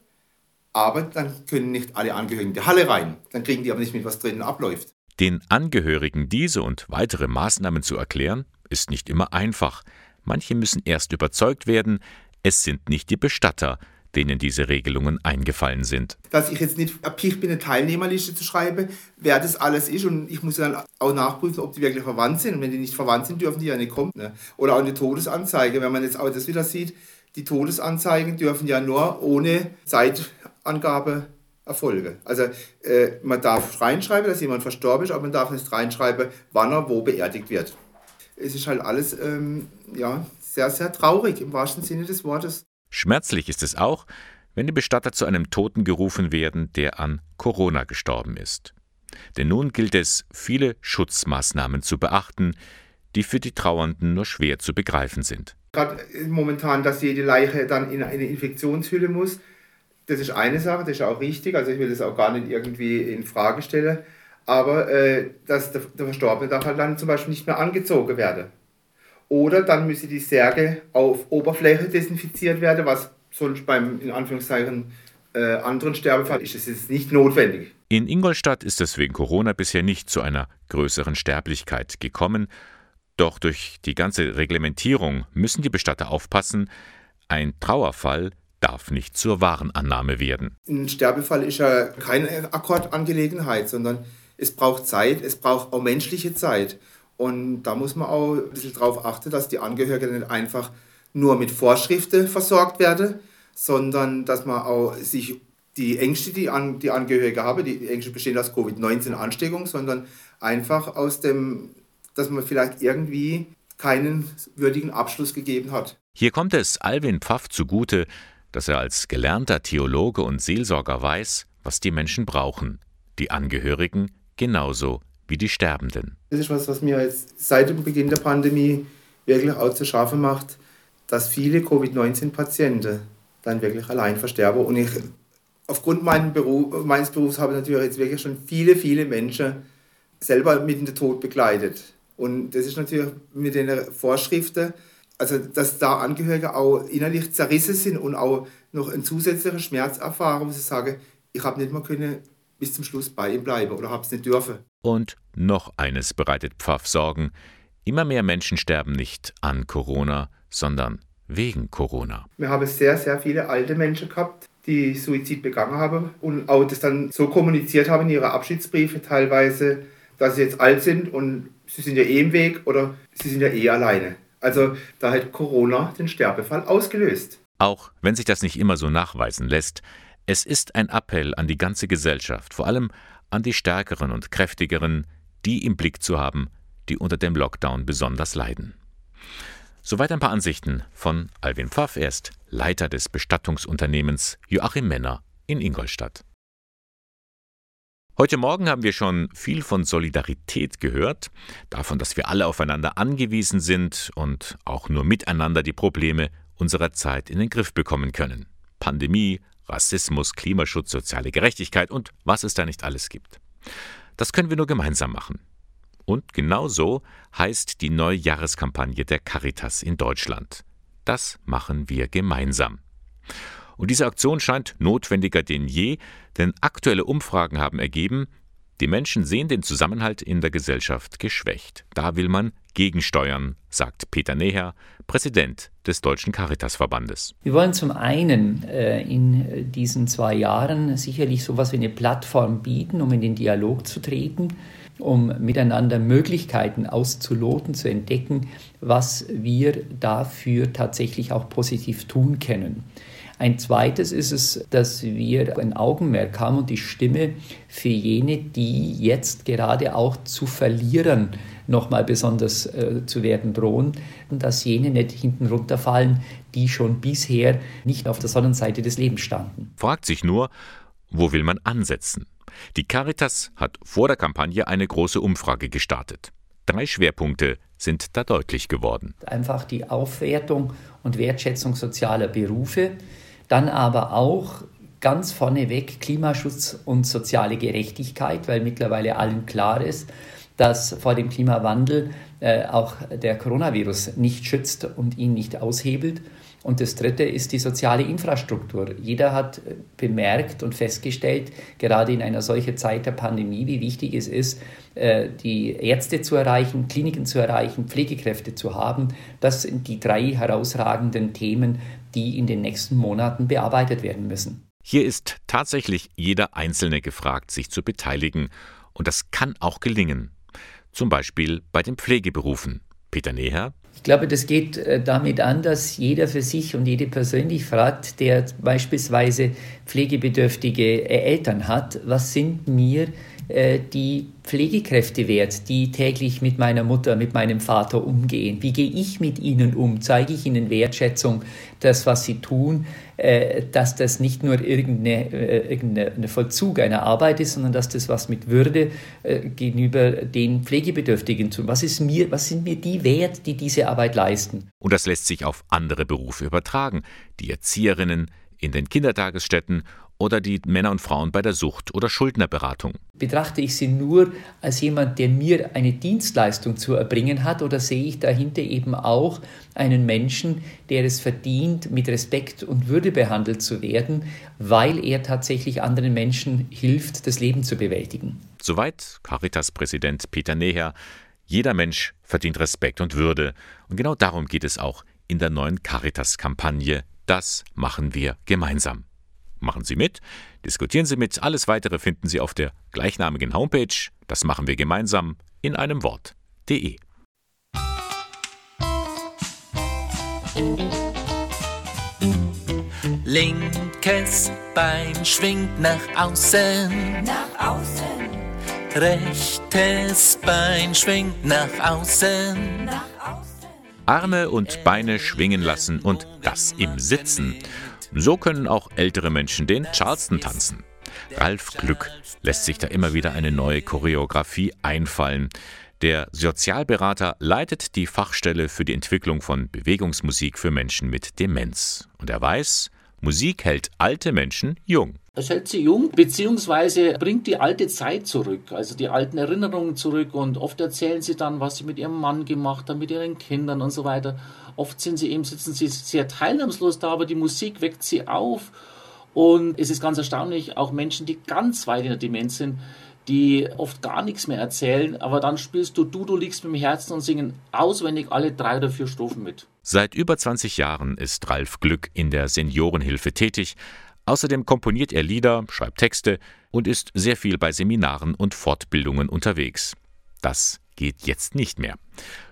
Aber dann können nicht alle Angehörigen der Halle rein. Dann kriegen die aber nicht mit, was drinnen abläuft. Den Angehörigen diese und weitere Maßnahmen zu erklären, ist nicht immer einfach. Manche müssen erst überzeugt werden, es sind nicht die Bestatter, denen diese Regelungen eingefallen sind. Dass ich jetzt nicht erpicht bin, eine Teilnehmerliste zu schreiben, wer das alles ist und ich muss dann auch nachprüfen, ob die wirklich verwandt sind und wenn die nicht verwandt sind, dürfen die ja nicht kommen. Ne? Oder auch eine Todesanzeige, wenn man jetzt auch das wieder sieht, die Todesanzeigen dürfen ja nur ohne Zeitangabe erfolgen. Also äh, man darf reinschreiben, dass jemand verstorben ist, aber man darf nicht reinschreiben, wann er wo beerdigt wird. Es ist halt alles ähm, ja, sehr, sehr traurig im wahrsten Sinne des Wortes. Schmerzlich ist es auch, wenn die Bestatter zu einem Toten gerufen werden, der an Corona gestorben ist. Denn nun gilt es, viele Schutzmaßnahmen zu beachten, die für die Trauernden nur schwer zu begreifen sind. Gerade momentan, dass jede Leiche dann in eine Infektionshülle muss, das ist eine Sache, das ist auch richtig, also ich will das auch gar nicht irgendwie in Frage stellen, aber äh, dass der, der Verstorbene darf halt dann zum Beispiel nicht mehr angezogen werden. Oder dann müsse die Särge auf Oberfläche desinfiziert werden, was sonst beim, in Anführungszeichen, äh, anderen Sterbefall ist es jetzt nicht notwendig. In Ingolstadt ist es wegen Corona bisher nicht zu einer größeren Sterblichkeit gekommen. Doch durch die ganze Reglementierung müssen die Bestatter aufpassen, ein Trauerfall darf nicht zur Warenannahme werden. Ein Sterbefall ist ja keine Akkordangelegenheit, sondern es braucht Zeit, es braucht auch menschliche Zeit. Und da muss man auch ein bisschen darauf achten, dass die Angehörigen nicht einfach nur mit Vorschriften versorgt werden, sondern dass man auch sich die Ängste, die an, die Angehörige haben, die Ängste bestehen aus Covid-19-Ansteckung, sondern einfach aus dem, dass man vielleicht irgendwie keinen würdigen Abschluss gegeben hat. Hier kommt es Alwin Pfaff zugute, dass er als gelernter Theologe und Seelsorger weiß, was die Menschen brauchen, die Angehörigen genauso wie die Sterbenden. Das ist was, was mir jetzt seit dem Beginn der Pandemie wirklich auch zu schaffen macht, dass viele Covid-19-Patienten dann wirklich allein versterben. Und ich, aufgrund meines, Beruf, meines Berufs habe ich natürlich jetzt wirklich schon viele, viele Menschen selber mit in den Tod begleitet. Und das ist natürlich mit den Vorschriften, also dass da Angehörige auch innerlich zerrissen sind und auch noch einen zusätzlichen Schmerz erfahren, wo sie sagen, ich habe nicht mehr können bis zum Schluss bei ihm bleiben oder habe es nicht dürfen. Und noch eines bereitet Pfaff Sorgen. Immer mehr Menschen sterben nicht an Corona, sondern wegen Corona. Wir haben sehr, sehr viele alte Menschen gehabt, die Suizid begangen haben und auch das dann so kommuniziert haben in ihre Abschiedsbriefe teilweise, dass sie jetzt alt sind und sie sind ja eh im Weg oder sie sind ja eh alleine. Also da hat Corona den Sterbefall ausgelöst. Auch wenn sich das nicht immer so nachweisen lässt, es ist ein Appell an die ganze Gesellschaft, vor allem an die Stärkeren und Kräftigeren, die im Blick zu haben, die unter dem Lockdown besonders leiden. Soweit ein paar Ansichten von Alwin Pfaff, er ist Leiter des Bestattungsunternehmens Joachim Männer in Ingolstadt. Heute Morgen haben wir schon viel von Solidarität gehört, davon, dass wir alle aufeinander angewiesen sind und auch nur miteinander die Probleme unserer Zeit in den Griff bekommen können. Pandemie, Rassismus, Klimaschutz, soziale Gerechtigkeit und was es da nicht alles gibt. Das können wir nur gemeinsam machen. Und genau so heißt die neue Jahreskampagne der Caritas in Deutschland. Das machen wir gemeinsam. Und diese Aktion scheint notwendiger denn je, denn aktuelle Umfragen haben ergeben, die Menschen sehen den Zusammenhalt in der Gesellschaft geschwächt. Da will man gegensteuern, sagt Peter Neher, Präsident des Deutschen Caritasverbandes. Wir wollen zum einen äh, in diesen zwei Jahren sicherlich so etwas wie eine Plattform bieten, um in den Dialog zu treten, um miteinander Möglichkeiten auszuloten, zu entdecken, was wir dafür tatsächlich auch positiv tun können. Ein zweites ist es, dass wir ein Augenmerk haben und die Stimme für jene, die jetzt gerade auch zu verlieren, nochmal besonders äh, zu werden drohen dass jene nicht hinten runterfallen, die schon bisher nicht auf der Sonnenseite des Lebens standen. Fragt sich nur, wo will man ansetzen? Die Caritas hat vor der Kampagne eine große Umfrage gestartet. Drei Schwerpunkte sind da deutlich geworden. Einfach die Aufwertung und Wertschätzung sozialer Berufe, dann aber auch ganz vorneweg Klimaschutz und soziale Gerechtigkeit, weil mittlerweile allen klar ist, dass vor dem Klimawandel äh, auch der Coronavirus nicht schützt und ihn nicht aushebelt. Und das Dritte ist die soziale Infrastruktur. Jeder hat bemerkt und festgestellt, gerade in einer solchen Zeit der Pandemie, wie wichtig es ist, äh, die Ärzte zu erreichen, Kliniken zu erreichen, Pflegekräfte zu haben. Das sind die drei herausragenden Themen, die in den nächsten Monaten bearbeitet werden müssen. Hier ist tatsächlich jeder Einzelne gefragt, sich zu beteiligen. Und das kann auch gelingen. Zum Beispiel bei den Pflegeberufen. Peter Neher. Ich glaube, das geht äh, damit an, dass jeder für sich und jede persönlich fragt, der beispielsweise pflegebedürftige äh, Eltern hat, was sind mir die Pflegekräfte wert, die täglich mit meiner Mutter, mit meinem Vater umgehen? Wie gehe ich mit ihnen um? Zeige ich ihnen Wertschätzung, das, was sie tun, äh, dass das nicht nur irgendeine, äh, irgendein Vollzug einer Arbeit ist, sondern dass das was mit Würde gegenüber den Pflegebedürftigen tut? Was, ist mir, was sind mir die wert, die diese Arbeit leisten? Und das lässt sich auf andere Berufe übertragen. Die Erzieherinnen in den Kindertagesstätten oder die Männer und Frauen bei der Sucht- oder Schuldnerberatung. Betrachte ich sie nur als jemand, der mir eine Dienstleistung zu erbringen hat, oder sehe ich dahinter eben auch einen Menschen, der es verdient, mit Respekt und Würde behandelt zu werden, weil er tatsächlich anderen Menschen hilft, das Leben zu bewältigen? Soweit Caritas-Präsident Peter Neher. Jeder Mensch verdient Respekt und Würde. Und genau darum geht es auch in der neuen Caritas-Kampagne. Das machen wir gemeinsam. Machen Sie mit, diskutieren Sie mit, alles weitere finden Sie auf der gleichnamigen Homepage, das machen wir gemeinsam in einem Wort.de. Linkes Bein schwingt nach außen. Nach außen. Rechtes Bein schwingt nach außen. Nach Arme und Beine schwingen lassen und das im Sitzen. So können auch ältere Menschen den Charleston tanzen. Ralf Glück lässt sich da immer wieder eine neue Choreografie einfallen. Der Sozialberater leitet die Fachstelle für die Entwicklung von Bewegungsmusik für Menschen mit Demenz. Und er weiß, Musik hält alte Menschen jung. Es hält sie jung, beziehungsweise bringt die alte Zeit zurück, also die alten Erinnerungen zurück. Und oft erzählen sie dann, was sie mit ihrem Mann gemacht haben, mit ihren Kindern und so weiter. Oft sind sie eben, sitzen sie sehr teilnahmslos da, aber die Musik weckt sie auf. Und es ist ganz erstaunlich, auch Menschen, die ganz weit in der Demenz sind, die oft gar nichts mehr erzählen, aber dann spielst du Du, du liegst mit dem Herzen und singen auswendig alle drei oder vier Strophen mit. Seit über 20 Jahren ist Ralf Glück in der Seniorenhilfe tätig. Außerdem komponiert er Lieder, schreibt Texte und ist sehr viel bei Seminaren und Fortbildungen unterwegs. Das geht jetzt nicht mehr.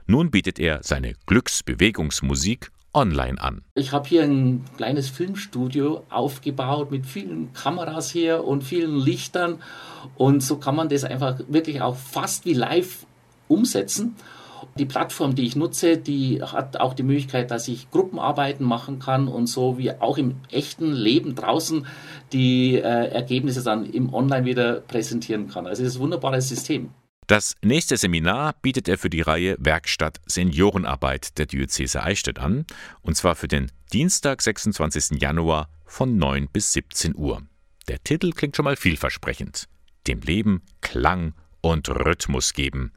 Nun bietet er seine Glücksbewegungsmusik online an. Ich habe hier ein kleines Filmstudio aufgebaut mit vielen Kameras hier und vielen Lichtern und so kann man das einfach wirklich auch fast wie live umsetzen. Die Plattform, die ich nutze, die hat auch die Möglichkeit, dass ich Gruppenarbeiten machen kann und so wie auch im echten Leben draußen die äh, Ergebnisse dann im Online wieder präsentieren kann. Also es ist ein wunderbares System. Das nächste Seminar bietet er für die Reihe Werkstatt Seniorenarbeit der Diözese Eichstätt an, und zwar für den Dienstag, 26. Januar von 9 bis 17 Uhr. Der Titel klingt schon mal vielversprechend. Dem Leben Klang und Rhythmus geben.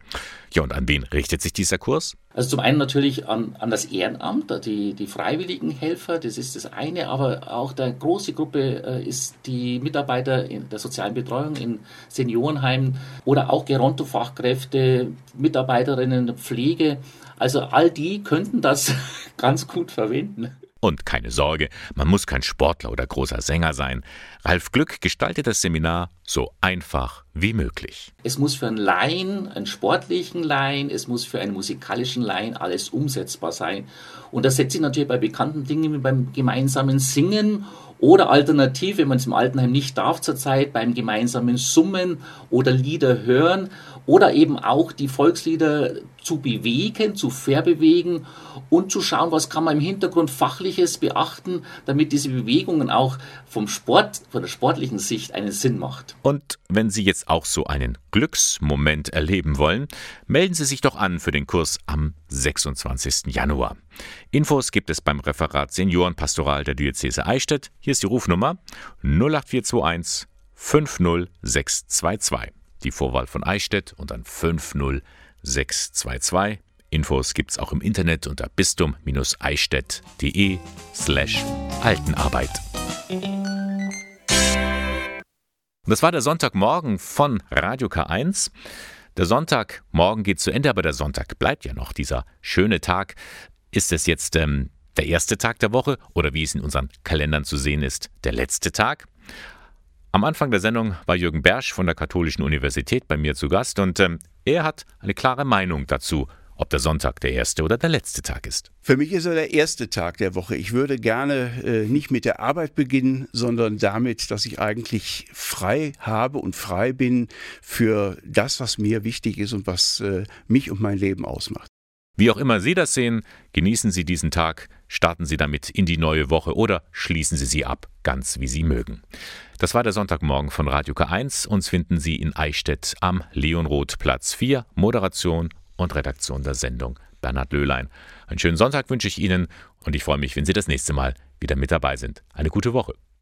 Ja, und an wen richtet sich dieser Kurs? Also zum einen natürlich an, an das Ehrenamt, die, die freiwilligen Helfer, das ist das eine, aber auch der große Gruppe äh, ist die Mitarbeiter in der sozialen Betreuung in Seniorenheimen oder auch Gerontofachkräfte, Mitarbeiterinnen Pflege. Also all die könnten das ganz gut verwenden. Und keine Sorge, man muss kein Sportler oder großer Sänger sein. Ralf Glück gestaltet das Seminar so einfach wie möglich. Es muss für einen Laien, einen sportlichen Laien, es muss für einen musikalischen Laien alles umsetzbar sein. Und das setzt sich natürlich bei bekannten Dingen wie beim gemeinsamen Singen oder alternativ, wenn man es im Altenheim nicht darf zurzeit, beim gemeinsamen Summen oder Lieder hören oder eben auch die Volkslieder zu bewegen, zu verbewegen und zu schauen, was kann man im Hintergrund fachliches beachten, damit diese Bewegungen auch vom Sport, von der sportlichen Sicht einen Sinn macht. Und wenn Sie jetzt auch so einen Glücksmoment erleben wollen, melden Sie sich doch an für den Kurs am 26. Januar. Infos gibt es beim Referat Seniorenpastoral der Diözese Eichstätt. Hier ist die Rufnummer 08421 50622. Die Vorwahl von Eichstätt und dann 50622. Infos gibt's auch im Internet unter bistum-eichstätt.de slash Altenarbeit. Das war der Sonntagmorgen von Radio K1. Der Sonntagmorgen geht zu Ende, aber der Sonntag bleibt ja noch. Dieser schöne Tag. Ist es jetzt ähm, der erste Tag der Woche oder wie es in unseren Kalendern zu sehen ist, der letzte Tag? Am Anfang der Sendung war Jürgen Bersch von der Katholischen Universität bei mir zu Gast und ähm, er hat eine klare Meinung dazu, ob der Sonntag der erste oder der letzte Tag ist. Für mich ist er der erste Tag der Woche. Ich würde gerne äh, nicht mit der Arbeit beginnen, sondern damit, dass ich eigentlich frei habe und frei bin für das, was mir wichtig ist und was äh, mich und mein Leben ausmacht. Wie auch immer Sie das sehen, genießen Sie diesen Tag, starten Sie damit in die neue Woche oder schließen Sie sie ab, ganz wie Sie mögen. Das war der Sonntagmorgen von Radio K1. Uns finden Sie in Eichstätt am Leonroth Platz 4. Moderation und Redaktion der Sendung Bernhard Löhlein. Einen schönen Sonntag wünsche ich Ihnen und ich freue mich, wenn Sie das nächste Mal wieder mit dabei sind. Eine gute Woche.